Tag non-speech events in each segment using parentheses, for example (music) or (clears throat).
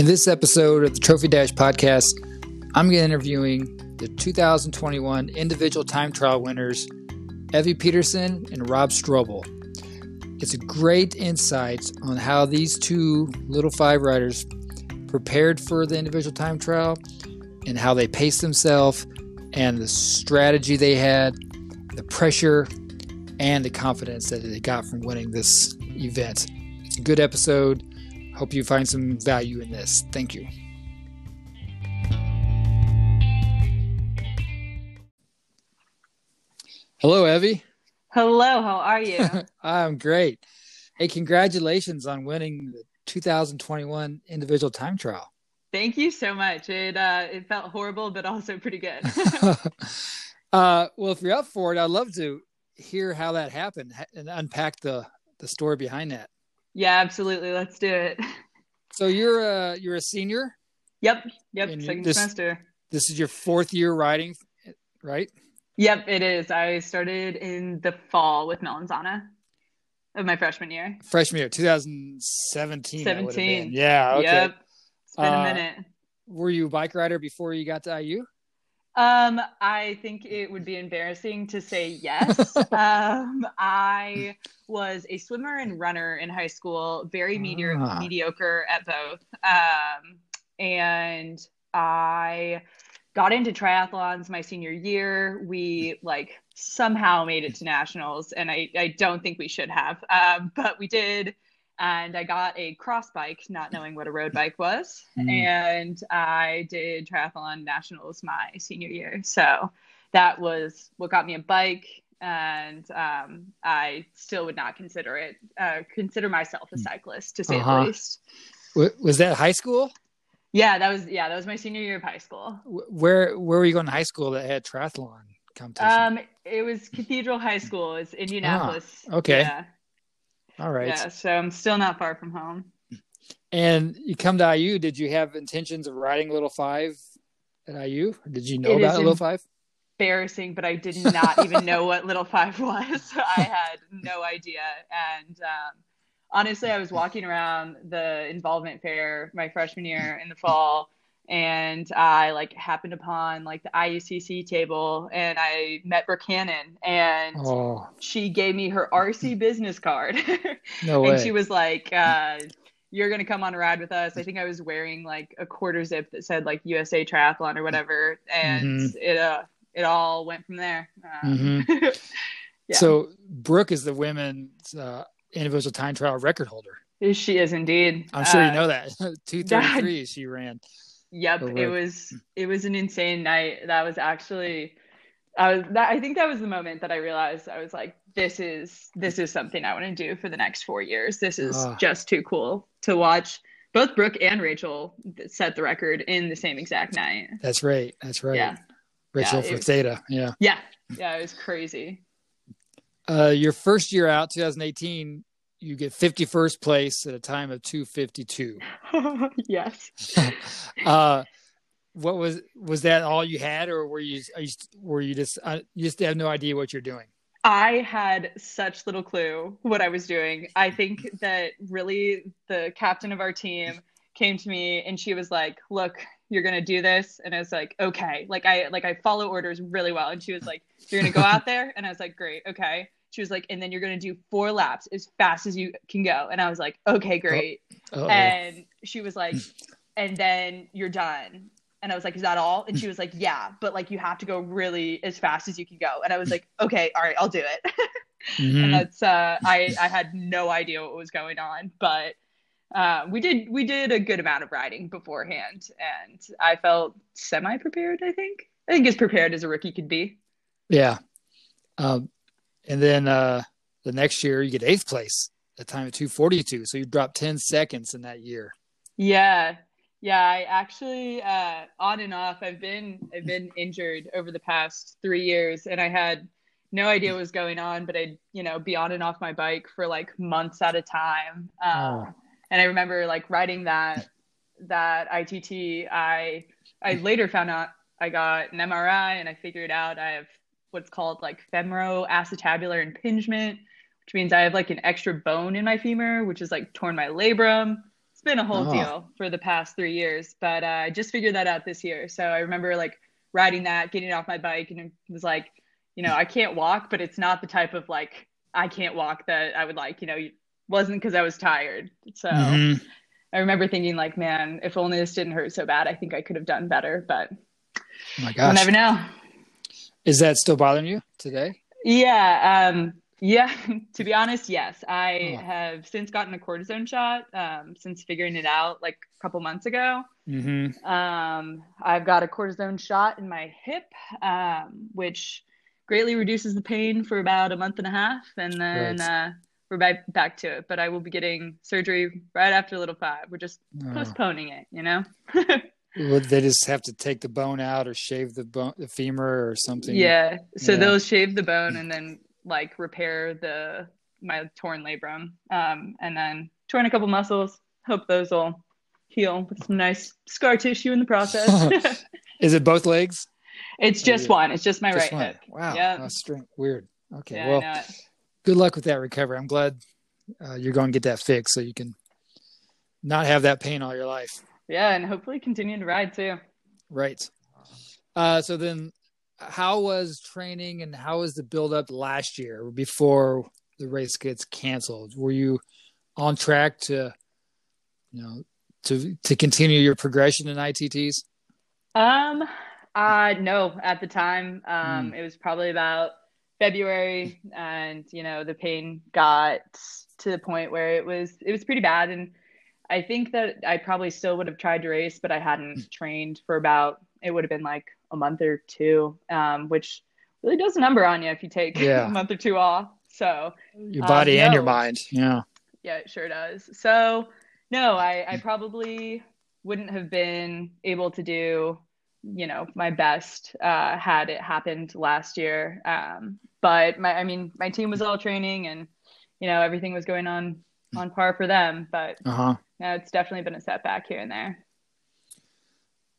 In this episode of the Trophy Dash podcast, I'm interviewing the 2021 individual time trial winners, Evie Peterson and Rob Strobel. It's a great insight on how these two little five riders prepared for the individual time trial and how they paced themselves and the strategy they had, the pressure, and the confidence that they got from winning this event. It's a good episode. Hope you find some value in this. Thank you. Hello, Evie. Hello, how are you? (laughs) I'm great. Hey, congratulations on winning the 2021 individual time trial. Thank you so much. It uh, it felt horrible, but also pretty good. (laughs) (laughs) uh, well, if you're up for it, I'd love to hear how that happened and unpack the the story behind that. Yeah, absolutely. Let's do it. So you're a you're a senior. Yep. Yep. Second this, semester. This is your fourth year riding, right? Yep, it is. I started in the fall with Melanzana of my freshman year. Freshman year, 2017. 17. Yeah. Okay. Yep. It's been uh, a minute. Were you a bike rider before you got to IU? Um, I think it would be embarrassing to say yes. (laughs) um, I was a swimmer and runner in high school, very ah. mediocre at both. Um, and I got into triathlons my senior year. We like somehow made it to nationals, and I, I don't think we should have, um, but we did. And I got a cross bike, not knowing what a road bike was. Mm. And I did triathlon nationals my senior year. So that was what got me a bike. And um, I still would not consider it, uh, consider myself a hmm. cyclist to say uh-huh. the least. Was that high school? Yeah, that was yeah, that was my senior year of high school. Where where were you going to high school that had triathlon competition? Um, it was Cathedral High School. It's Indianapolis. Ah, okay. Yeah. All right. Yeah, so I'm still not far from home. And you come to IU. Did you have intentions of riding Little Five at IU? Did you know it about Little Five? Embarrassing, but I did not even know what Little Five was. (laughs) I had no idea, and um, honestly, I was walking around the involvement fair my freshman year in the fall and I like happened upon like the IUCC table and I met Brooke Hannon and oh. she gave me her RC (laughs) business card. (laughs) no way. and she was like, (laughs) uh, you're going to come on a ride with us. I think I was wearing like a quarter zip that said like USA triathlon or whatever. And mm-hmm. it, uh, it all went from there. Um, mm-hmm. yeah. So Brooke is the women's, uh, individual time trial record holder. She is indeed. I'm sure uh, you know that. 233 she ran. Yep, it was it was an insane night. That was actually I was that I think that was the moment that I realized I was like this is this is something I want to do for the next 4 years. This is just too cool to watch both Brooke and Rachel set the record in the same exact night. That's right. That's right. Yeah. Rachel yeah, for Theta. Yeah. Yeah. Yeah, it was crazy. Uh, your first year out, 2018, you get 51st place at a time of 252. (laughs) yes. (laughs) uh, what was was that all you had, or were you, you were you just uh, you just have no idea what you're doing? I had such little clue what I was doing. I think that really the captain of our team came to me and she was like, "Look, you're gonna do this," and I was like, "Okay." Like I like I follow orders really well, and she was like, "You're gonna go (laughs) out there," and I was like, "Great, okay." She was like, and then you're going to do four laps as fast as you can go. And I was like, okay, great. Oh. And she was like, (laughs) and then you're done. And I was like, is that all? And she was like, yeah, but like you have to go really as fast as you can go. And I was like, (laughs) okay, all right, I'll do it. (laughs) mm-hmm. And that's, uh, I, I had no idea what was going on, but uh, we did, we did a good amount of riding beforehand and I felt semi prepared, I think. I think as prepared as a rookie could be. Yeah. Um, and then uh, the next year you get eighth place at time of 242 so you dropped 10 seconds in that year. Yeah. Yeah i actually uh, on and off i've been i've been injured over the past three years and i had no idea what was going on but i'd you know be on and off my bike for like months at a time. Um, oh. and i remember like riding that that itt i i later found out i got an mri and i figured out i have what's called like femoroacetabular impingement, which means I have like an extra bone in my femur, which is like torn my labrum. it's been a whole Oh. deal for the past three years, but uh, I just figured that out this year. So I remember like riding that, getting off my bike, and it was like, you know, I can't walk, but it's not the type of like I can't walk that I would like. You know, it wasn't because I was tired. So Mhm. I remember thinking like, man, if only this didn't hurt so bad, I think I could have done better. But Oh my we'll never know. Is that still bothering you today? Yeah. Um, yeah. (laughs) to be honest, yes. I Oh. have since gotten a cortisone shot um, since figuring it out like a couple months ago. Mm-hmm. Um, I've got a cortisone shot in my hip, um, which greatly reduces the pain for about a month and a half. And then Right. uh, we're back, back to it. But I will be getting surgery right after little five. We're just Oh. postponing it, you know? (laughs) Would they just have to take the bone out or shave the bone, the femur or something? Yeah. So Yeah. they'll shave the bone and then like repair the my torn labrum, um, and then torn a couple muscles. Hope those will heal with some nice scar tissue in the process. (laughs) (laughs) Is it both legs? it's just Yeah. one. It's just my Just right one. hip. Wow. Yeah. Strange. Weird. Okay. Yeah, well, I know it. good luck with that recovery. I'm glad uh, you're going to get that fixed so you can not have that pain all your life. Yeah, and hopefully continue to ride too. Right. Uh, so then, how was training and how was the build up last year before the race gets canceled? Were you on track to, you know, to to continue your progression in ITTs? Um, uh, no, at the time, um, it was probably about February, and you know, the pain got to the point where it was it was pretty bad, and I think that I probably still would have tried to race, but I Hmm. hadn't trained for about it would have been like a month or two, um, which really does a number on you if you take (laughs) Yeah. a month or two off. So Your Um, body and your mind. Yeah. yeah, it sure does. So, no, I, I probably wouldn't have been able to do, you know, my best uh, had it happened last year. Um, but my, I mean, my team was all training and, you know, everything was going on on par for them. But Uh huh. No, it's definitely been a setback here and there.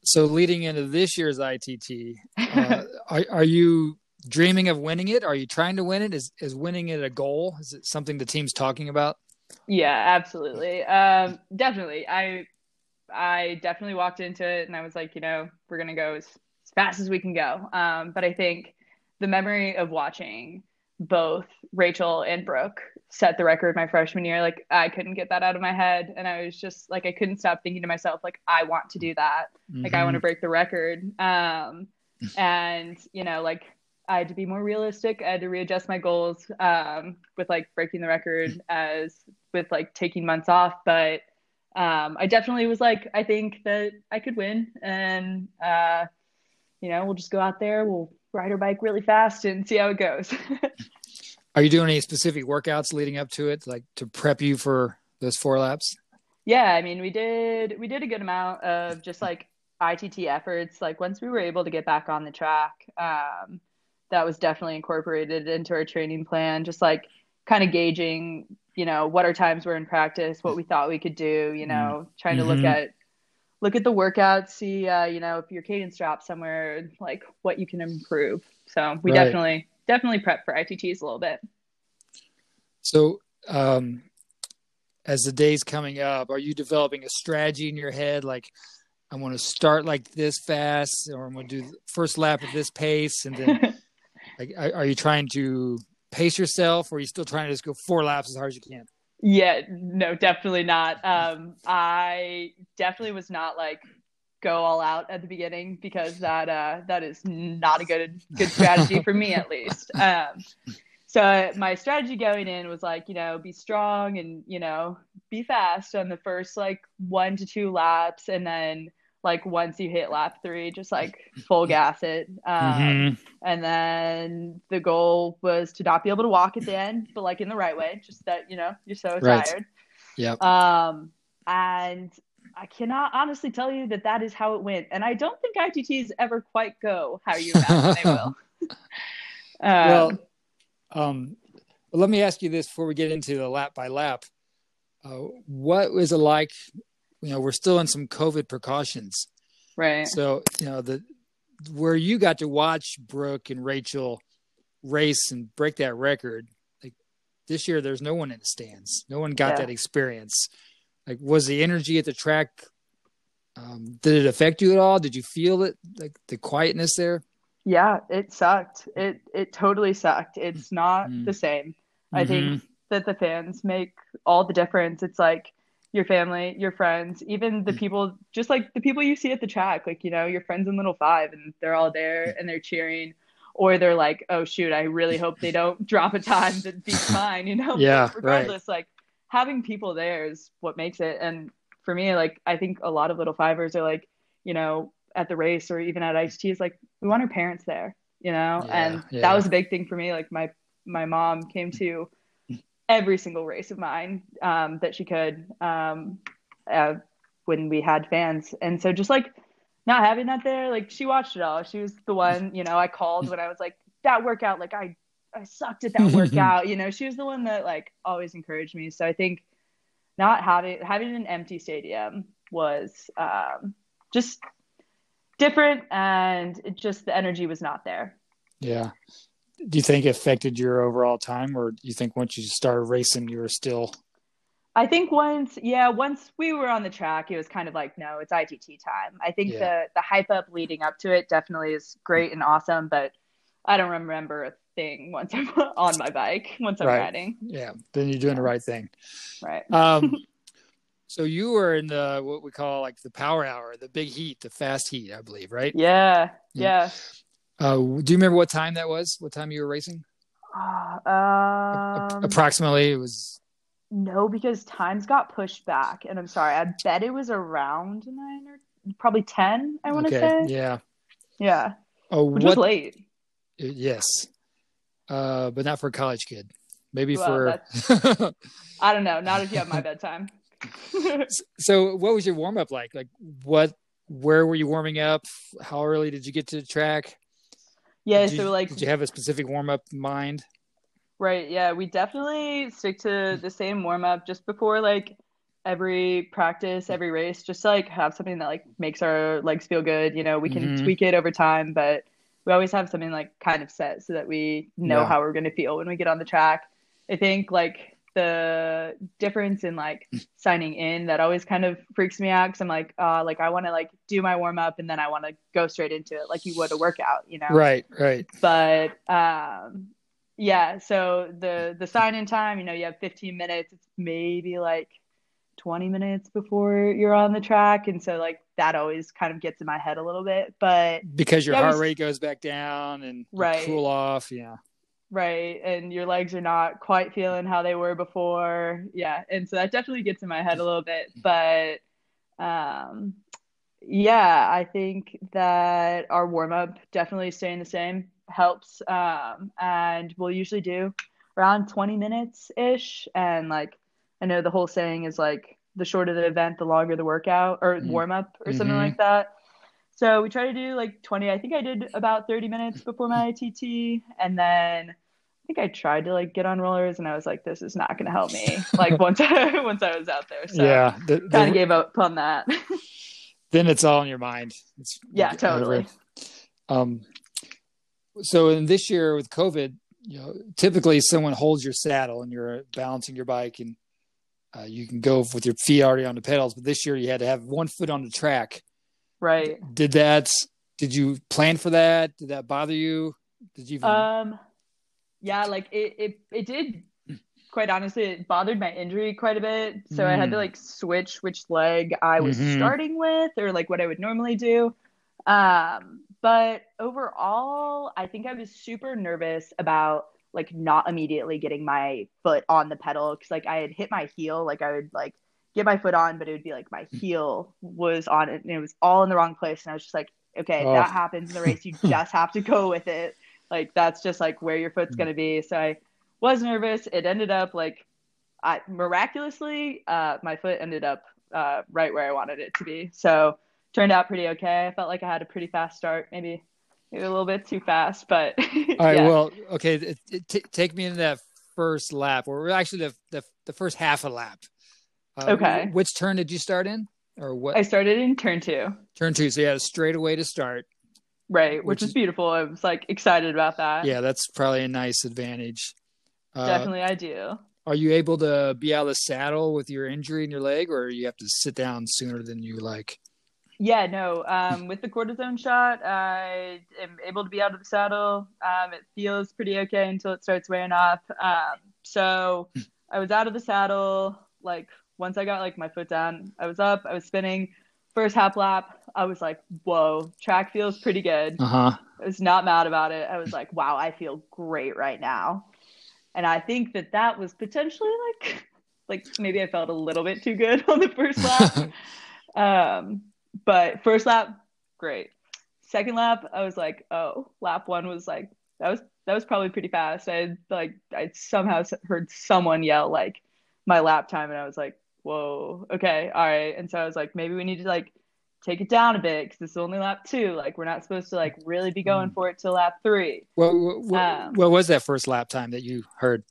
So leading into this year's ITT, (laughs) uh, are are you dreaming of winning it? Are you trying to win it? Is is winning it a goal? Is it something the team's talking about? Yeah, absolutely. Um, definitely. I I definitely walked into it and I was like, you know, we're gonna go as, as fast as we can go. Um, but I think the memory of watching both Rachel and Brooke set the record my freshman year, like I couldn't get that out of my head. And I was just like I couldn't stop thinking to myself, like, I want to do that. Like I want to break the record. Um, (laughs) and you know, like I had to be more realistic. I had to readjust my goals um, with like breaking the record (laughs) as with like taking months off. But um, I definitely was like, I think that I could win, and uh, you know, we'll just go out there, we'll ride our bike really fast and see how it goes. (laughs) Are you doing any specific workouts leading up to it, like to prep you for those four laps? yeah, I mean, we did we did a good amount of just like ITT efforts. Like once we were able to get back on the track, um, that was definitely incorporated into our training plan. Just like kind of gauging, you know, what our times were in practice, what we thought we could do. You know, trying to look Mhm. at look at the workouts, see, uh, you know, if your cadence drops somewhere, like what you can improve. So we Right. definitely definitely prep for ITTs a little bit. So, um, as the days coming up, are you developing a strategy in your head? Like, I want to start like this fast, or I'm going to do the first lap at this pace, and then (laughs) like, are, you trying to pace yourself, or are you still trying to just go four laps as hard as you can? Yeah, no, definitely not. Um, I definitely was not like go all out at the beginning because that uh, that is not a good good strategy for me at least. (laughs) Um, so my strategy going in was like you know be strong and you know be fast on the first like one to two laps, and then like once you hit lap three, just like full gas it. Um, Mhm. and then the goal was to not be able to walk at the end, but like in the right way, just that, you know, you're so Right. tired. Yep. Um, and I cannot honestly tell you that that is how it went. And I don't think ITTs ever quite go how you imagine they will. (laughs) Um, well, um, well, let me ask you this before we get into the lap by lap. Uh, what was it like? You know, we're still in some COVID precautions. right. So, you know, the where you got to watch Brooke and Rachel race and break that record, like this year, there's no one in the stands. No one got Yeah. that experience. Like, was the energy at the track? Um, did it affect you at all? Did you feel it, like the quietness there? Yeah, it sucked. It it totally sucked. It's not Mm. the same. I Mhm. think that the fans make all the difference. It's like your family, your friends, even the Mm. people, just like the people you see at the track, like, you know, your friends in Little Five, and they're all there and they're cheering, or they're like, oh, shoot, I really hope they don't (laughs) drop a time that beats (laughs) mine, you know? Yeah, But right. regardless, like, having people there is what makes it. And for me, like, I think a lot of Little Fivers are like, you know, at the race or even at ITT is like, we want our parents there, you know? Yeah, and yeah. that was a big thing for me. Like, my my mom came to every single race of mine um, that she could um, uh, when we had fans. And so just like not having that there, like she watched it all. She was the one, you know, I called when I was like, that workout, like I, I sucked at that (laughs) workout. You know, she was the one that like always encouraged me. So I think not having, having an empty stadium was um, just different and it just, the energy was not there. Yeah. Do you think it affected your overall time, or do you think once you started racing, you were still? I think once, yeah, once we were on the track, it was kind of like, no, it's ITT time. I think Yeah. the the hype up leading up to it definitely is great and awesome, but I don't remember thing once I'm (laughs) on my bike, once I'm Right. riding. Yeah, then you're doing the right thing. Right. Um, (laughs) so you were in the what we call like the power hour, the big heat, the fast heat, I believe, right? Yeah. Yeah. Yeah. Uh, do you remember what time that was? What time you were racing? Ah, Um, Approximately, it was. no, because times got pushed back, and I'm sorry. I bet it was around nine or probably ten. I want to okay. say. Yeah. Yeah. Oh, Which what? was late. Yes. Uh, but not for a college kid. Maybe Well, for. (laughs) I don't know. Not if you have my bedtime. (laughs) so, what was your warm up like? Like, what? Where were you warming up? How early did you get to the track? yeah. Did you, so like did you have a specific warm up mind? Right. Yeah. We definitely stick to the same warm up just before like every practice, every race, just to, like have something that like makes our legs feel good. You know, we can Mhm. tweak it over time, but we always have something like kind of set so that we know Yeah. how we're going to feel when we get on the track. I think like the difference in like signing in that always kind of freaks me out because I'm like, uh, like I want to like do my warm up and then I want to go straight into it like you would a workout, you know? Right. Right. but um yeah so the the sign in time you know you have 15 minutes it's maybe like 20 minutes before you're on the track and so like that always kind of gets in my head a little bit but Because your Yeah, heart was- rate goes back down and Right. cool off. Yeah. right and your legs are not quite feeling how they were before yeah and so that definitely gets in my head a little bit but um yeah i think that our warm up definitely staying the same helps um and we'll usually do around 20 minutes ish and like i know the whole saying is like the shorter the event the longer the workout or Mm. warm up or something Mhm. like that so we try to do like 20 i think i did about 30 minutes before my (laughs) itt and then i think i tried to like get on rollers and i was like this is not going to help me (laughs) like once i (laughs) once i was out there so yeah. The, the- kind of gave up on that then it's all in your mind. It's Yeah, totally. Um, so in this year with COVID, you know, typically someone holds your saddle and you're balancing your bike and uh, you can go with your feet already on the pedals. But this year you had to have one foot on the track. right Did that? Did you plan for that? Did that bother you? Did you even? Um, yeah, like it, it, it did. Quite honestly, it bothered my injury quite a bit. So I had to Mm. like switch which leg I was Mhm. starting with, or like what I would normally do. Um, but overall, I think I was super nervous about like not immediately getting my foot on the pedal because like I had hit my heel, like I would like get my foot on, but it would be like my heel was on it and it was all in the wrong place, and I was just like, okay, Oh. that happens in the race. You (laughs) just have to go with it. Like that's just like where your foot's going to be. So i was nervous. It ended up like i miraculously uh my foot ended up uh right where i wanted it to be. So turned out pretty okay. I felt like i had a pretty fast start maybe maybe a little bit too fast but (laughs) all right. yeah. Well, okay. It, it, t- take me into that first lap, or actually the the, the first half a lap. Uh, Okay. Which turn did you start in, or what? i started in turn two turn two. So you had a straightaway to start. right which, Which is- beautiful i was like excited about that Yeah, that's probably a nice advantage. Uh, definitely i do are you able to be out of the saddle with your injury in your leg, or you have to sit down sooner than you like? Yeah, no. Um, with the cortisone shot, I am able to be out of the saddle. Um, it feels pretty okay until it starts wearing off. Um, so I was out of the saddle. Like once I got like my foot down, I was up. I was spinning. First half lap, I was like, "Whoa, track feels pretty good." Uh huh. I was not mad about it. I was like, "Wow, I feel great right now." And I think that that was potentially like, like maybe I felt a little bit too good (laughs) on the first lap. (laughs) um, but first lap, great. Second lap, I was like, oh, lap one was like that was that was probably pretty fast. I like I somehow heard someone yell like my lap time, and I was like, whoa, okay, all right. And so I was like, maybe we need to like take it down a bit because this is only lap two. Like we're not supposed to like really be going mm. for it till lap three. What what, um, what was that first lap time that you heard?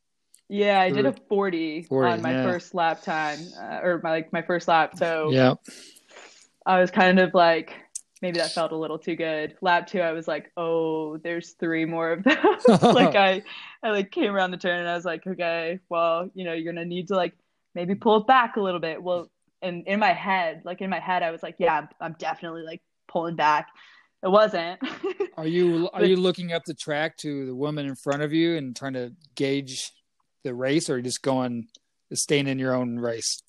Yeah, I did a 40, 40 on my yeah. first lap time, uh, or my like my first lap. So yeah, I was kind of like, maybe that felt a little too good. Lap two, I was like, oh, there's three more of those. (laughs) like I, I like came around the turn and I was like, okay, well, you know, you're gonna need to like maybe pull it back a little bit. Well, and in my head, like in my head, I was like, yeah, I'm, I'm definitely like pulling back. It wasn't. (laughs) are you are you looking up the track to the woman in front of you and trying to gauge the race, or just going staying in your own race?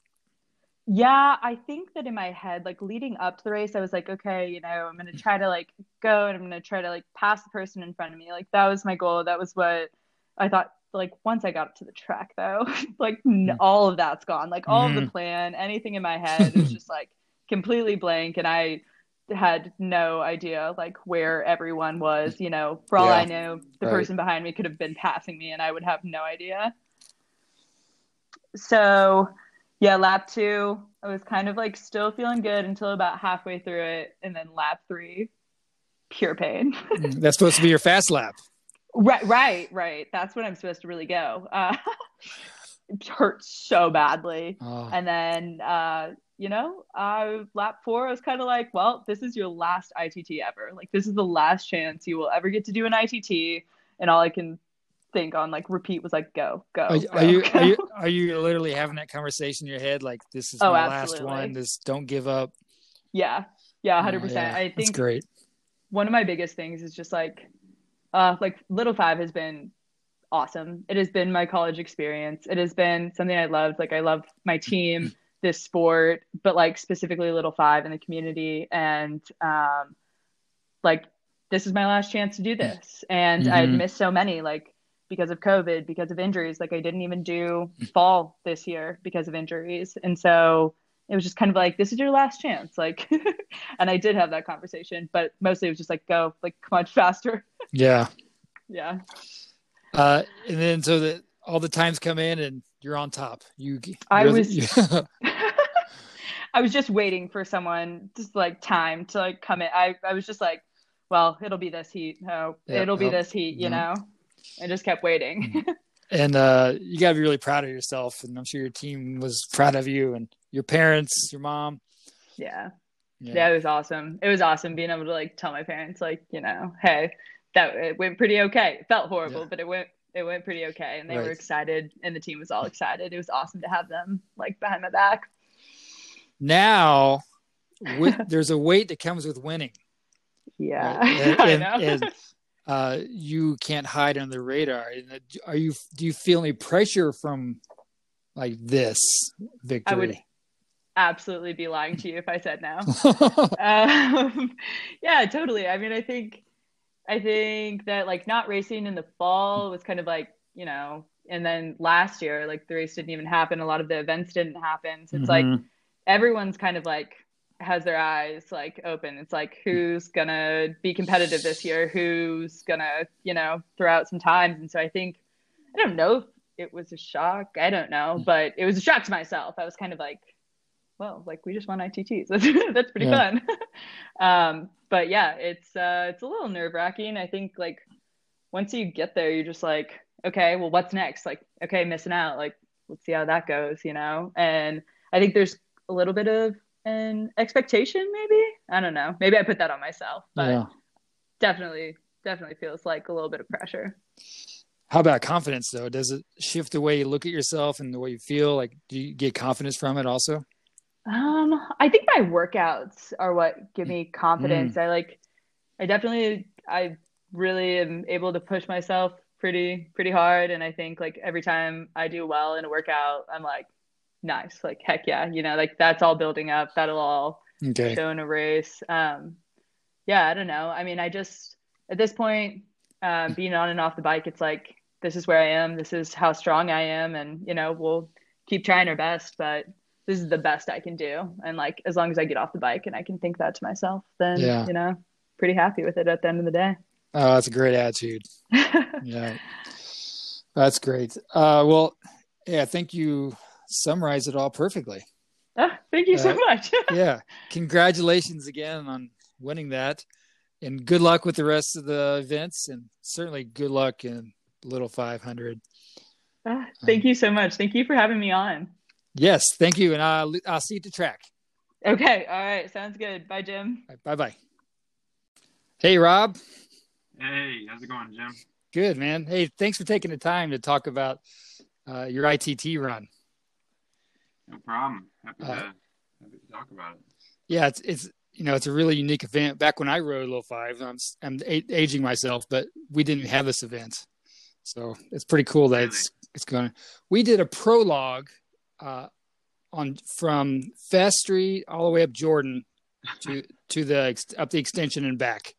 Yeah, I think that in my head, like leading up to the race, I was like, okay, you know, I'm gonna try to like go and I'm gonna try to like pass the person in front of me. Like that was my goal. That was what I thought. Like once I got to the track, though, (laughs) like n- mm. all of that's gone. Like all mm-hmm. of the mm. plan, anything in my head is just like completely blank, and I had no idea like where everyone was. You know, for all yeah, I knew, the right. person behind me could have been passing me, and I would have no idea. So yeah, lap two, I was kind of like still feeling good until about halfway through it. And then lap three, pure pain. (laughs) Mm, that's supposed to be your fast lap. Right, right, right. That's when I'm supposed to really go. Uh, (laughs) it hurt so badly. Oh. And then, uh, you know, uh, lap four, I was kind of like, well, this is your last ITT ever. Like, this is the last chance you will ever get to do an ITT. And all I can think on like repeat was like go go. Are, go, are you go. are you are you literally having that conversation in your head like this is oh, my absolutely. last one? This don't give up. Yeah, yeah, hundred oh, percent. I think That's great. One of my biggest things is just like, uh, like Little Five has been awesome. It has been my college experience. It has been something I loved. Like I love my team, (clears throat) this sport, but like specifically Little Five and the community and um, like this is my last chance to do this. And mm-hmm. I'd missed so many. Like because of COVID, because of injuries. Like I didn't even do fall this year because of injuries. And so it was just kind of like, this is your last chance. Like, (laughs) and I did have that conversation, but mostly it was just like, go, like, much faster. (laughs) Yeah. yeah. Uh, and then so that all the times come in and you're on top. You, I was, you... (laughs) I was just waiting for someone just like time to like come in. I, I was just like, well, it'll be this heat. No, yeah, it'll be this heat, you know? I just kept waiting. Mm-hmm. (laughs) and uh, you got to be really proud of yourself, and I'm sure your team was proud of you and your parents, your mom. Yeah. yeah, it was awesome. It was awesome being able to like tell my parents, like, you know, hey, that it went pretty okay. It felt horrible, yeah. but it went it went pretty okay, and they right. were excited, and the team was all excited. It was awesome to have them like behind my back. Now, with, there's a weight that comes with winning. (laughs) Yeah, right? and, (laughs) and, and, uh, you can't hide on the radar. Are you? Do you feel any pressure from like this victory? I would absolutely be lying to you if I said no. (laughs) um, (laughs) yeah, totally. I mean, I think, I think that like not racing in the fall was kind of like you know, and then last year like the race didn't even happen. A lot of the events didn't happen. So it's mm-hmm. like everyone's kind of like has their eyes like open. It's like who's gonna be competitive this year? Who's gonna, you know, throw out some times? And so I think I don't know if it was a shock. I don't know, hmm. but it was a shock to myself. I was kind of like, well, like we just won ITTs. That's (laughs) that's pretty yeah. fun. (laughs) um, but yeah, it's uh, it's a little nerve wracking. I think like once you get there, you're just like, okay, well, what's next? Like, okay, missing out. Like, let's see how that goes, you know. And I think there's a little bit of an expectation maybe i don't know maybe i put that on myself but yeah. definitely definitely feels like a little bit of pressure how about confidence though? Does it shift the way you look at yourself and the way you feel? Like, do you get confidence from it also? Um, I think my workouts are what give me confidence. Mm. I like, I definitely, I really am able to push myself pretty, pretty hard. And I think like every time I do well in a workout, I'm like, nice, like heck yeah, you know, like that's all building up. That'll all okay. show in a race. Um, yeah, I don't know. I mean, I just at this point, um, being on and off the bike, it's like this is where I am. This is how strong I am, and you know, we'll keep trying our best, but this is the best I can do. And like, as long as I get off the bike and I can think that to myself, then yeah. you know, pretty happy with it at the end of the day. Oh, that's a great attitude. (laughs) yeah, that's great. Uh, well, yeah, thank you summarized it all perfectly. Oh, thank you so uh, much. (laughs) yeah. Congratulations again on winning that. And good luck with the rest of the events and certainly good luck in Little 500. Uh, thank um, you so much. Thank you for having me on. Yes, thank you. And I'll, I'll see you at the track. Okay. All right. Sounds good. Bye, Jim. Bye bye. Hey, Rob. Hey, how's it going, Jim? Good, man. Hey, thanks for taking the time to talk about uh, your ITT run. No problem. Happy, uh, to, happy to talk about it. Yeah, it's it's you know it's a really unique event. Back when I rode Low Five, I'm I'm aging myself, but we didn't have this event, so it's pretty cool that really? it's it's going. We did a prologue uh, on from Fest Street all the way up Jordan (laughs) to to the up the extension and back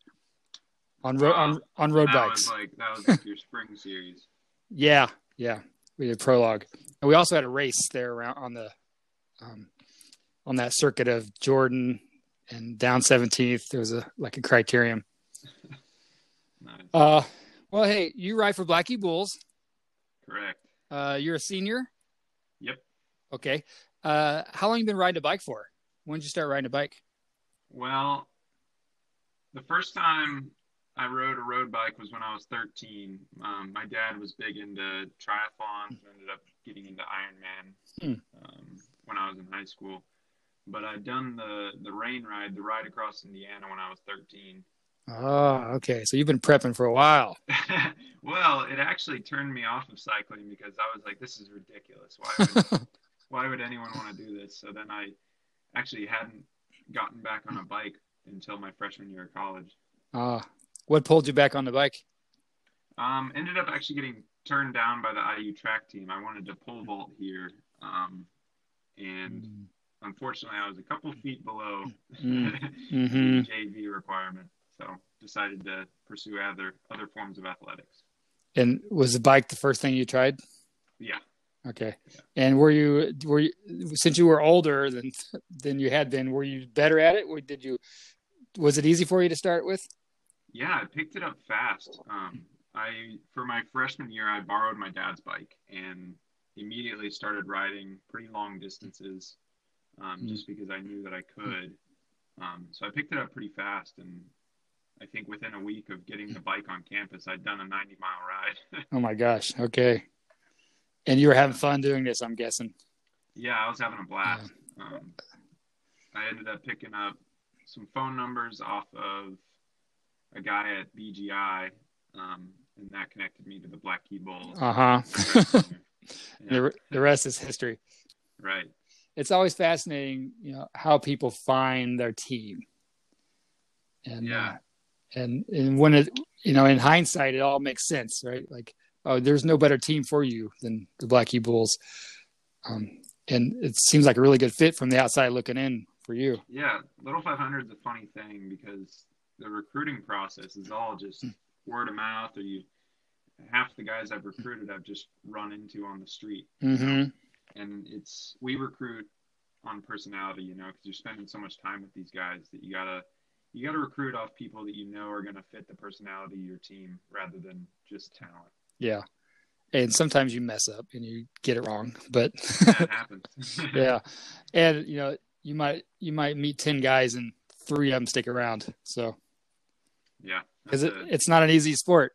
on road on on road that bikes. Like that was like (laughs) your spring series. Yeah, yeah, we did a prologue, and we also had a race there around on the um, on that circuit of Jordan and down 17th. There was a like a criterium. nice. Uh, well, hey, you ride for Black Key Bulls. Correct. Uh, you're a senior. Yep. Okay. Uh, how long you been riding a bike for? When did you start riding a bike? Well, the first time I rode a road bike was when I was 13. Um, my dad was big into triathlons and ended up getting into Ironman hmm. um, when I was in high school. But I'd done the the RAIN ride, the ride across Indiana when I was 13. Oh, okay. So you've been prepping for a while. (laughs) well, it actually turned me off of cycling because I was like, this is ridiculous. Why would, (laughs) why would anyone want to do this? So then I actually hadn't gotten back on a bike until my freshman year of college. Ah, uh, what pulled you back on the bike? Um, ended up actually getting turned down by the IU track team. I wanted to pole vault here, um, and mm. unfortunately, I was a couple feet below mm. mm-hmm. (laughs) the JV requirement, so decided to pursue other other forms of athletics. And was the bike the first thing you tried? Yeah. Okay. Yeah. And were you were you since you were older than than you had been? Were you better at it? Or did you? Was it easy for you to start with? Yeah, I picked it up fast. Um, I for my freshman year, I borrowed my dad's bike and immediately started riding pretty long distances, um, mm. just because I knew that I could. Um, so I picked it up pretty fast, and I think within a week of getting the bike on campus, I'd done a 90 mile ride. (laughs) oh my gosh! Okay, and you were having fun doing this, I'm guessing. Yeah, I was having a blast. Yeah. Um, I ended up picking up some phone numbers off of a guy at BGI, um, and that connected me to the Black Key Bulls. (laughs) Uh huh. Yeah. the, the rest is history. Right. It's always fascinating, you know, how people find their team. And yeah. Uh, and and when it, you know, in hindsight, it all makes sense, right? Like, oh, there's no better team for you than the Black Key Bulls. Um, and it seems like a really good fit from the outside looking in for you. Yeah, Little 500 is a funny thing because the recruiting process is all just hmm. word of mouth, or you half the guys I've recruited I've just run into on the street. Mm-hmm. You know? And it's we recruit on personality, you know, because you're spending so much time with these guys that you gotta you gotta recruit off people that you know are gonna fit the personality of your team rather than just talent. Yeah. And sometimes you mess up and you get it wrong, but (laughs) that happens. (laughs) yeah. And you know, you might you might meet ten guys and three of them stick around. So yeah, because it, it's not an easy sport.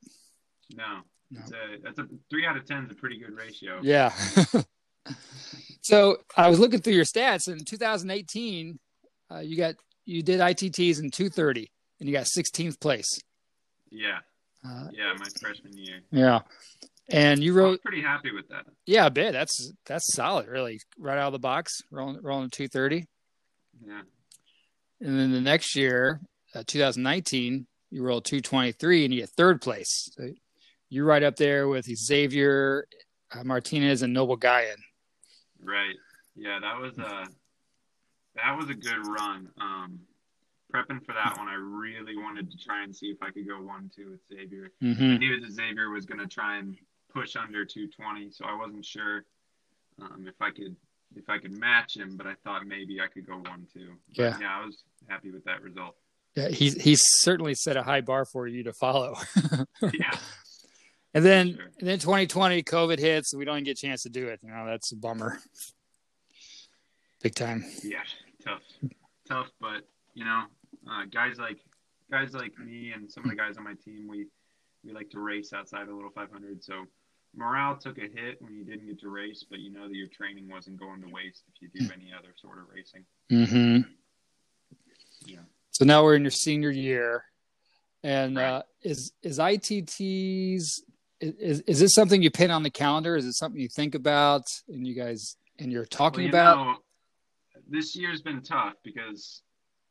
No, no. It's a, that's a three out of ten is a pretty good ratio. Yeah. (laughs) so I was looking through your stats in 2018. Uh, you got you did ITTs in 230, and you got 16th place. Yeah. Uh, yeah, my freshman year. Yeah, And you wrote, pretty happy with that. yeah, I bet that's that's solid, really, right out of the box, rolling rolling two thirty. Yeah. And then the next year, uh, 2019, you roll 223 and you get third place. So you're right up there with Xavier uh, Martinez and Noble Guyan. Right. Yeah, that was a that was a good run. Um, prepping for that one, I really wanted to try and see if I could go one two with Xavier. I Mm-hmm. knew that Xavier was going to try and push under 220, so I wasn't sure um, if I could if I could match him, but I thought maybe I could go one two. But, Yeah. yeah, I was happy with that result. Yeah, he's he's certainly set a high bar for you to follow. (laughs) Yeah, and then Sure. and then 2020, COVID hits, we don't even get a chance to do it. You know, that's a bummer. Big time. yeah, tough, tough, but you know, uh, guys like guys like me and some of the guys on my team, we we like to race outside a little 500, so. Morale took a hit when you didn't get to race, but you know that your training wasn't going to waste if you do any other sort of racing. Mm-hmm. Yeah. So now we're in your senior year, and Right. uh, is is ITTs is is this something you pin on the calendar? Is it something you think about and you guys and you're talking Well, you about? know, this year's been tough because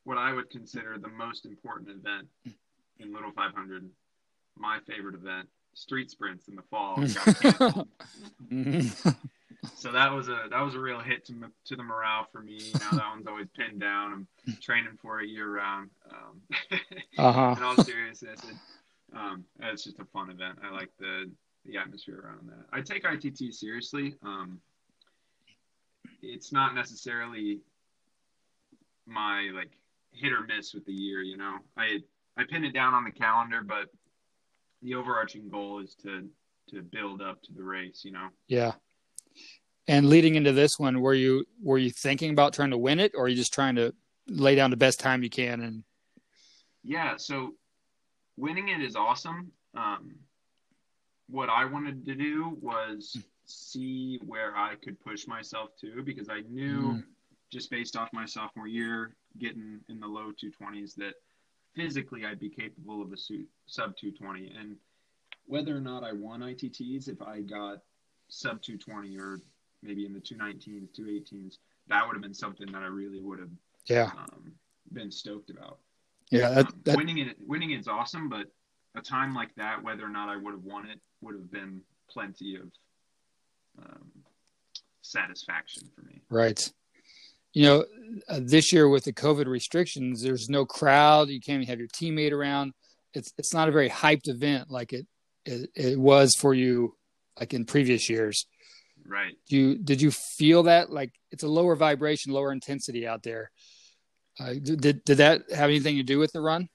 what I would consider the most important event in Little 500, my favorite event, street sprints in the fall. (laughs) Mhm. so that was a that was a real hit to to the morale for me. You know, that one's always pinned down. I'm training for it year round. Um, (laughs) Uh-huh. In all seriousness, it, um, it's just a fun event. I like the the atmosphere around that. I take ITT seriously. Um, it's not necessarily my like hit or miss with the year. You know, I I pin it down on the calendar, but the overarching goal is to to build up to the race. You know. Yeah. And leading into this one, were you were you thinking about trying to win it, or are you just trying to lay down the best time you can? And Yeah, so winning it is awesome. Um, what I wanted to do was see where I could push myself to because I knew Mm. just based off my sophomore year getting in the low 220s that physically I'd be capable of a su- sub 220 and whether or not I won ITTs if I got sub 220 or maybe in the 219s 218s that would have been something that I really would have yeah, um, been stoked about yeah, that, that, winning it winning it's awesome but a time like that whether or not i would have won it would have been plenty of um, satisfaction for me right. You know, uh, this year with the COVID restrictions, there's no crowd. You can't even have your teammate around. It's it's not a very hyped event like it it, it was for you, like in previous years. right you did you feel that like it's a lower vibration lower intensity out there uh, did did that have anything to do with the run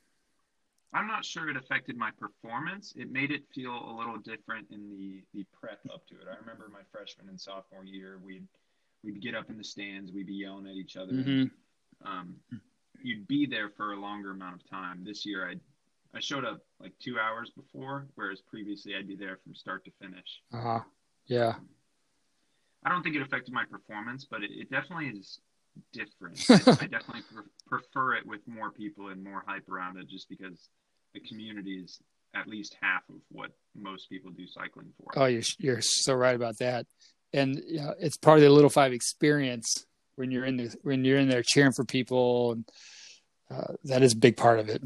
i'm not sure it affected my performance it made it feel a little different in the the prep up to it i remember my freshman and sophomore year we'd we'd get up in the stands we'd be yelling at each other Mhm. um, you'd be there for a longer amount of time. This year, I I showed up like two hours before, whereas previously I'd be there from start to finish. uh-huh yeah I don't think it affected my performance, but it, it definitely is different. (laughs) I, I definitely pre- prefer it with more people and more hype around it, just because the community is at least half of what most people do cycling for. oh you're you're so right about that and you know, it's part of the little five experience when you're in the when you're in there cheering for people and uh, that is a big part of it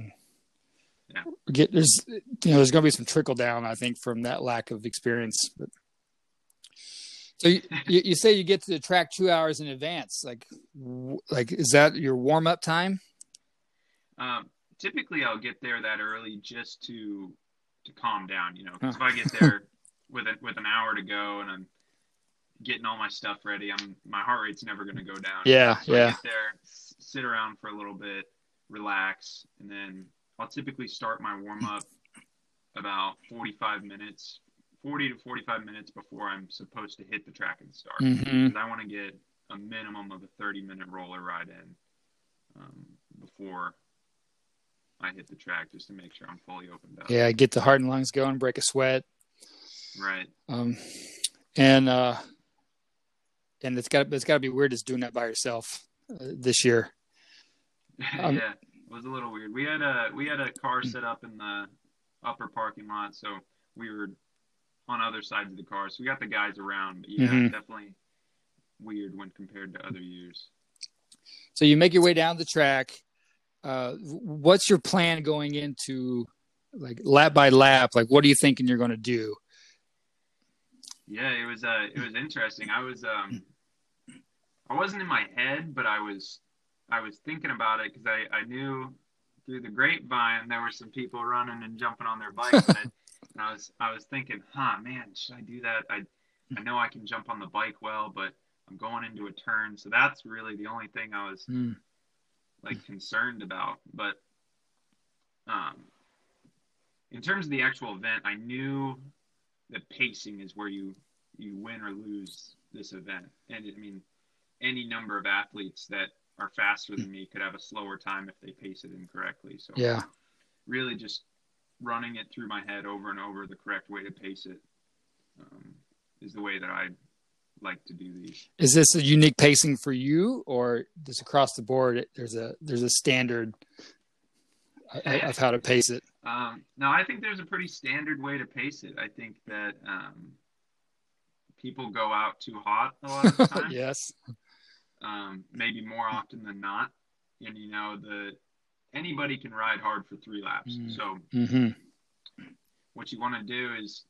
Yeah. Get there's you know there's going to be some trickle down i think from that lack of experience but so you, you, say you get to the track two hours in advance like like is that your warm-up time Um, typically, I'll get there that early just to to calm down, you know. Because Huh. if I get there with a, with an hour to go and I'm getting all my stuff ready, I'm my heart rate's never going to go down. yeah So I yeah get there, sit around for a little bit, relax, and then I'll typically start my warm up about 45 minutes, 40 to 45 minutes before I'm supposed to hit the track and start. hmm Because I want to get a minimum of a 30 minute roller ride in um, before I hit the track, just to make sure I'm fully opened up. yeah get the heart and lungs going break a sweat Right. um and uh and it's got it's got to be weird just doing that by yourself uh, this year (laughs) Um, yeah, it was a little weird. We had a we had a car set up in the upper parking lot, so we were on other sides of the car. So we got the guys around. But yeah, Mhm. definitely weird when compared to other years. So you make your way down the track. Uh, what's your plan going into like lap by lap? Like, what are you thinking you're going to do? Yeah, it was uh it was interesting. I was um I wasn't in my head, but I was I was thinking about it because I I knew through the grapevine there were some people running and jumping on their bikes, (laughs) and, I, was I was thinking, huh, man, should I do that? I I know I can jump on the bike well, but I'm going into a turn, so that's really the only thing I was Hmm. like concerned about. But um, in terms of the actual event, I knew that pacing is where you you win or lose this event. And I mean, any number of athletes that are faster than me could have a slower time if they pace it incorrectly. So Yeah. really just running it through my head over and over the correct way to pace it um, is the way that I like to do these. Is this a unique pacing for you, or just across the board? There's a there's a standard of- of how to pace it. Um, no, I think there's a pretty standard way to pace it. I think that um, people go out too hot a lot of the (laughs) time, yes. um, maybe more often than not. And you know, the anybody can ride hard for three laps. Mm. So hmm what you want to do is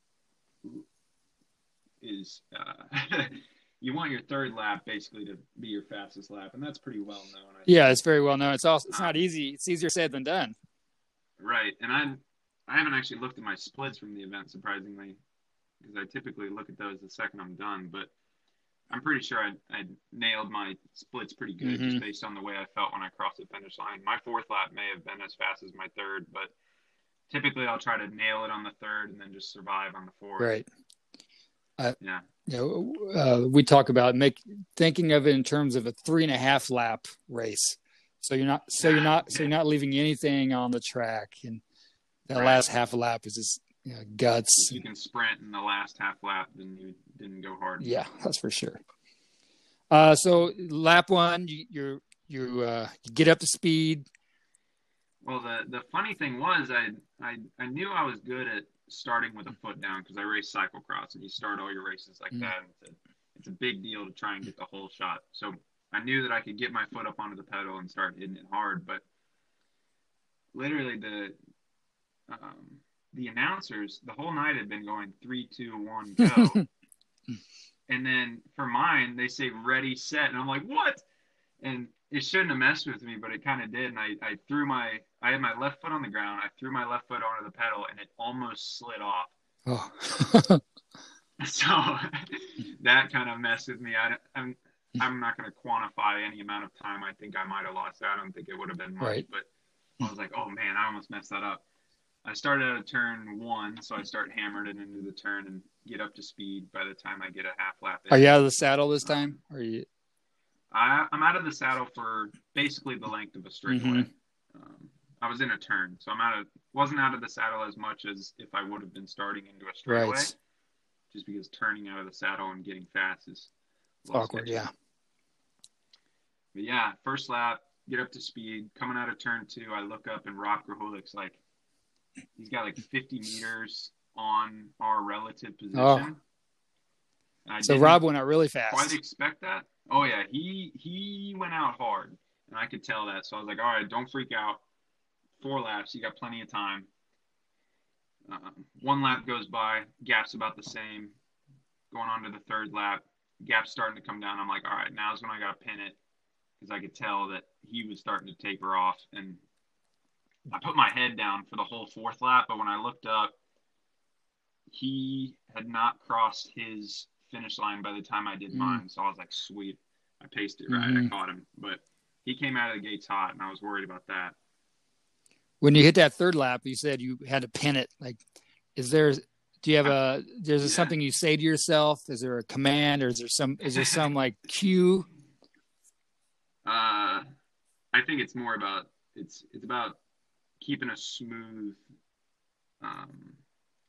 is uh, (laughs) you want your third lap basically to be your fastest lap, and that's pretty well known. Yeah, it's very well known. It's also it's not easy. It's easier said than done. Right, and I I haven't actually looked at my splits from the event surprisingly, because I typically look at those the second I'm done. But I'm pretty sure I I nailed my splits pretty good Mhm. just based on the way I felt when I crossed the finish line. My fourth lap may have been as fast as my third, but typically I'll try to nail it on the third and then just survive on the fourth. Right. Yeah. You know, uh, we talk about make thinking of it in terms of a three and a half lap race. So you're not so you're not so you're not leaving anything on the track, and that Right. last half a lap is just you know, guts. If you can sprint in the last half lap, then you didn't go hard. Yeah, that's for sure. Uh, so lap one, you you're, you uh, you get up to speed. Well, the the funny thing was, I I I knew I was good at starting with a foot down because I race cyclocross, and you start all your races like Mm. that. And it's, a, it's a big deal to try and get the whole shot. So I knew that I could get my foot up onto the pedal and start hitting it hard. But literally, the um, the announcers the whole night had been going three, two, one, go. (laughs) and then for mine, they say ready, set, and I'm like, what? And it shouldn't have messed with me, but it kind of did. And I, I threw my, I had my left foot on the ground. I threw my left foot onto the pedal, and it almost slid off. (laughs) Oh, (laughs) So that kind of messed with me. I, I'm, I'm not going to quantify any amount of time I think I might have lost. I don't think it would have been much, Right. but I was like, oh man, I almost messed that up. I started at a turn one, so I start hammered it into the turn and get up to speed by the time I get a half lap. in. are you out of the saddle this time? Are you? I, I'm out of the saddle for basically the length of a straightaway. Mhm. Um, I was in a turn, so I'm out of wasn't out of the saddle as much as if I would have been starting into a straightaway. Right. Just because turning out of the saddle and getting fast is Awkward. Yeah. But yeah, first lap, get up to speed. Coming out of turn two, I look up and Rob Grahulik's like, he's got like 50 meters on our relative position. Oh. So Rob went out really quite fast. expect that. Oh yeah, he he went out hard, and I could tell that. So I was like, all right, don't freak out. Four laps, you got plenty of time. Um, one lap goes by, gap's about the same. Going on to the third lap, gap's starting to come down. I'm like, all right, now's when I got to pin it because I could tell that he was starting to taper off. And I put my head down for the whole fourth lap, but when I looked up, he had not crossed his finish line by the time I did Mm. mine. So I was like, sweet. I paced it right. Mhm. I caught him. But he came out of the gates hot, and I was worried about that. When you hit that third lap, you said you had to pin it. Like, is there? Do you have a? Is there Yeah. something you say to yourself? Is there a command, or is there some? Is there some like (laughs) cue? Uh, I think it's more about it's it's about keeping a smooth. Um,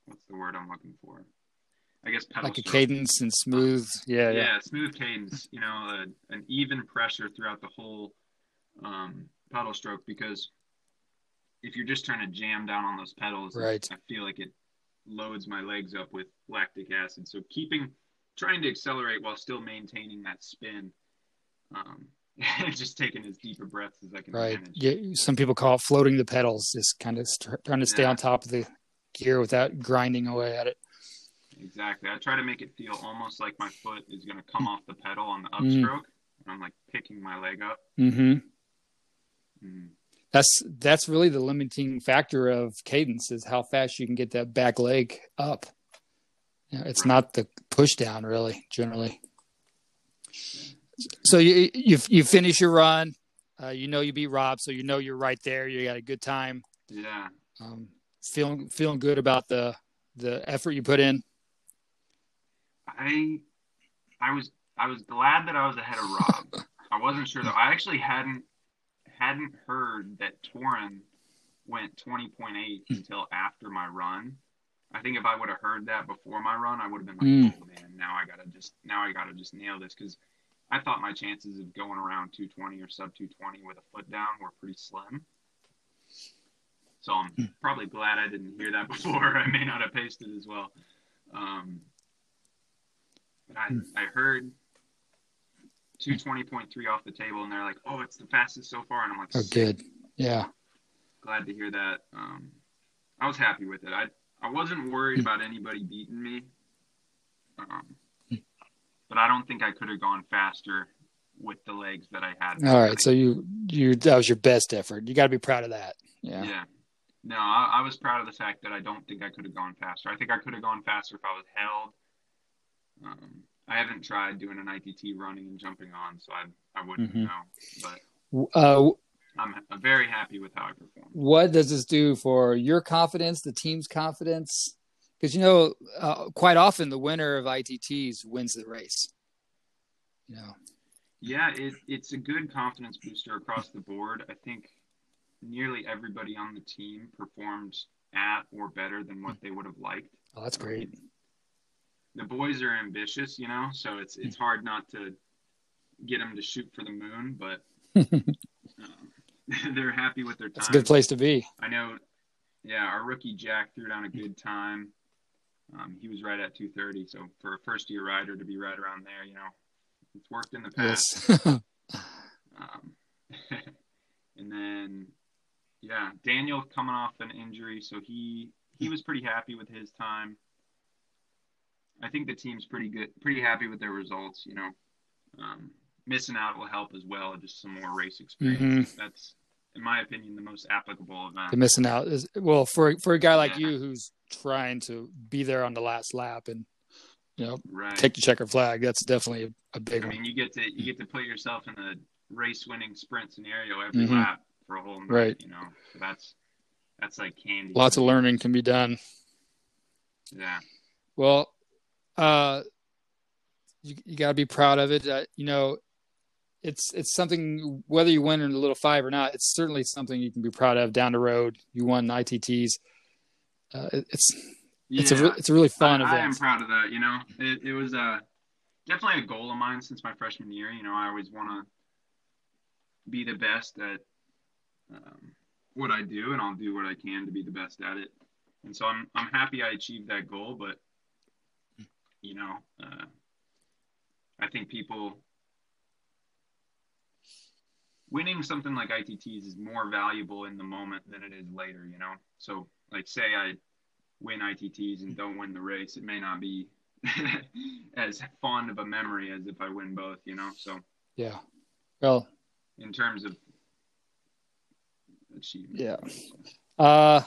what's the word I'm looking for? I guess pedal like a stroke. cadence and smooth. Yeah, yeah, yeah. smooth cadence. You know, a, an even pressure throughout the whole um, pedal stroke. Because if you're just trying to jam down on those pedals, Right. I feel like it loads my legs up with lactic acid. So keeping trying to accelerate while still maintaining that spin. Um, (laughs) just taking as deep a breaths as I can Right. manage. Yeah, some people call it floating the pedals, just kind of st- trying to stay Yeah. on top of the gear without grinding away at it. Exactly. I try to make it feel almost like my foot is going to come off the pedal on the Mm. upstroke. And I'm like picking my leg up. Mm-hmm. Mm. That's that's really the limiting factor of cadence is how fast you can get that back leg up. You know, it's Right. not the push down really generally. So you you you finish your run, uh, you know you beat Rob, so you know you're right there. You got a good time, Yeah. um, feeling feeling good about the the effort you put in. I I was I was glad that I was ahead of Rob. (laughs) I wasn't sure though. I actually hadn't hadn't heard that Torin went 20.8 until after my run. I think if I would have heard that before my run, I would have been like, Mm. "Oh man, now I gotta just now I gotta just nail this." Because I thought my chances of going around 220 or sub 220 with a foot down were pretty slim. So I'm probably glad I didn't hear that (laughs) before. I may not have paced it as well. Um, but I, I heard 220.3 off the table, and they're like, "Oh, it's the fastest so far," and I'm like, Oh, good. Yeah. glad to hear that. Um, I was happy with it. I I wasn't worried about anybody beating me, um, but I don't think I could have gone faster with the legs that I had. All right. So you you that was your best effort. You got to be proud of that. Yeah. yeah. No, I, I was proud of the fact that I don't think I could have gone faster. I think I could have gone faster if I was held. Um, I haven't tried doing an ITT running and jumping on, so I I wouldn't Mhm. know. But Uh, I'm, I'm very happy with how I performed. what does this do for your confidence, the team's confidence? Because you know, uh, quite often the winner of ITTs wins the race. You know, Yeah, it, it's a good confidence booster across the board. I think nearly everybody on the team performed at or better than what they would have liked. oh, that's great. The boys are ambitious, you know, so it's it's hard not to get them to shoot for the moon, but (laughs) um, (laughs) they're happy with their time. That's a good place to be. I know. Yeah, our rookie Jack threw down a good time. Um, he was right at 230. So for a first year rider to be right around there, you know, it's worked in the past. Yes. (laughs) Um, (laughs) and then, yeah, Daniel coming off an injury, so he he was pretty happy with his time. I think the team's pretty good, pretty happy with their results. You know, um, Miss-N-Out will help as well. Just some more race experience. That's, in my opinion, the most applicable event. the Miss-N-Out is well for for a guy like Yeah. you who's trying to be there on the last lap and you know right. take the checker flag. That's definitely a, big I one. mean, you get to you get to put yourself in a race-winning sprint scenario every Mhm. lap for a whole night. Right. You know, so that's that's like candy. Lots of learning can be done. Yeah. Well, uh, you you got to be proud of it. Uh, you know, it's it's something whether you win in the little five or not. It's certainly something you can be proud of down the road. You won ITTs. Uh, it- it's it's a it's a really fun I, I am proud of that. You know, it, it was uh, definitely a goal of mine since my freshman year. You know, I always want to be the best at um, what I do, and I'll do what I can to be the best at it. And so I'm I'm happy I achieved that goal. But you know, uh, I think people winning something like ITTs is more valuable in the moment than it is later. You know, so like say I win ITTs and don't win the race, it may not be (laughs) as fond of a memory as if I win both, you know? So, Yeah. Well, in terms of achievement. Yeah. uh,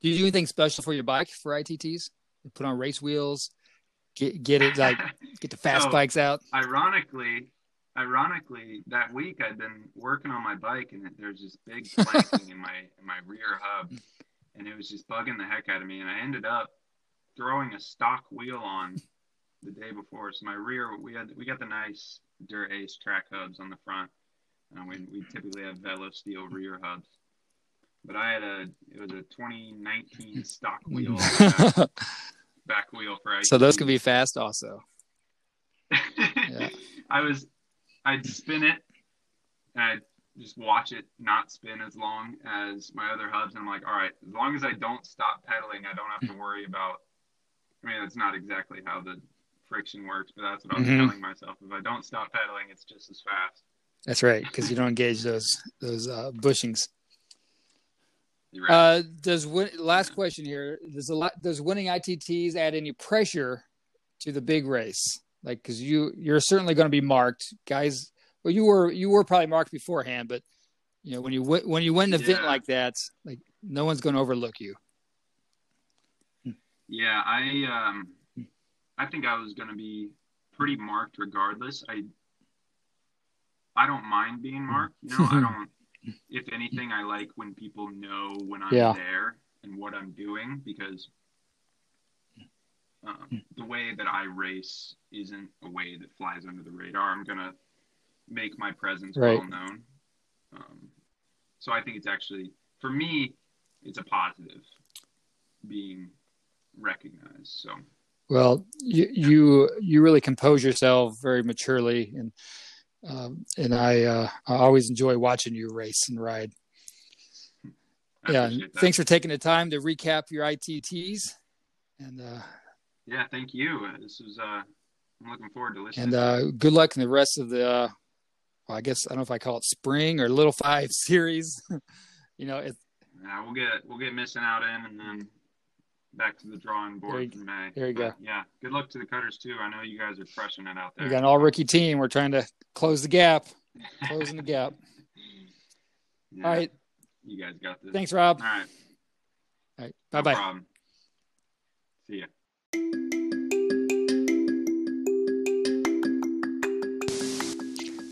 do you do anything special for your bike for ITTs? Put on race wheels, get get it like get the fast (laughs) So- bikes out. ironically, ironically, that week I'd been working on my bike and there's this big planking in my in my rear hub, and it was just bugging the heck out of me. And I ended up throwing a stock wheel on the day before. So my rear, we had we got the nice Dura-Ace track hubs on the front, and we we typically have Velo steel rear hubs. But I had a it was a 2019 stock wheel back, (laughs) back wheel for ITT. so those can be fast also. (laughs) Yeah. I was, I'd spin it, and I'd just watch it not spin as long as my other hubs. And I'm like, all right, as long as I don't stop pedaling, I don't have to worry about. I mean, that's not exactly how the friction works, but that's what I was Mhm. telling myself. If I don't stop pedaling, it's just as fast. That's right, because you don't engage those those uh, bushings. Right. Uh, does win, last question here? Does a lot does winning ITTs add any pressure to the big race? Like, because you you're certainly going to be marked, guys. Well, you were you were probably marked beforehand, but you know when you when you win an event Yeah. like that, like no one's going to overlook you. Yeah, I um, I think I was gonna be pretty marked regardless. I I don't mind being marked. You know, I (laughs) don't. If anything, I like when people know when I'm Yeah. there and what I'm doing because um, the way that I race isn't a way that flies under the radar. I'm gonna make my presence Right. well known. Um, so I think it's actually for me, it's a positive being recognized. So Well, you you you really compose yourself very maturely, and um, and I uh, I always enjoy watching you race and ride. I yeah, appreciate and that. thanks for taking the time to recap your ITTs, and uh, Yeah, thank you. Uh, This is uh, I'm looking forward to listening. and uh, good luck in the rest of the. Uh, well, I guess I don't know if I call it spring or Little Five (laughs) series. (laughs) you know, it, yeah, we'll get we'll get Miss-N-Out in, and then back to the drawing board in May. there you go. Yeah, good luck to the cutters too. I know you guys are crushing it out there. we got an all rookie team. We're trying to close the gap, closing the gap. (laughs) Yeah, All right, you guys got this. thanks, Rob. All right, All right, bye bye. problem. See ya.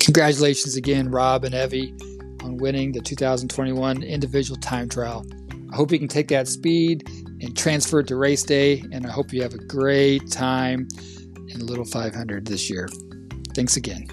Congratulations again, Rob and Evie, on winning the 2021 individual time trial. I hope you can take that speed and transfer it to race day, and I hope you have a great time in Little 500 this year. Thanks again.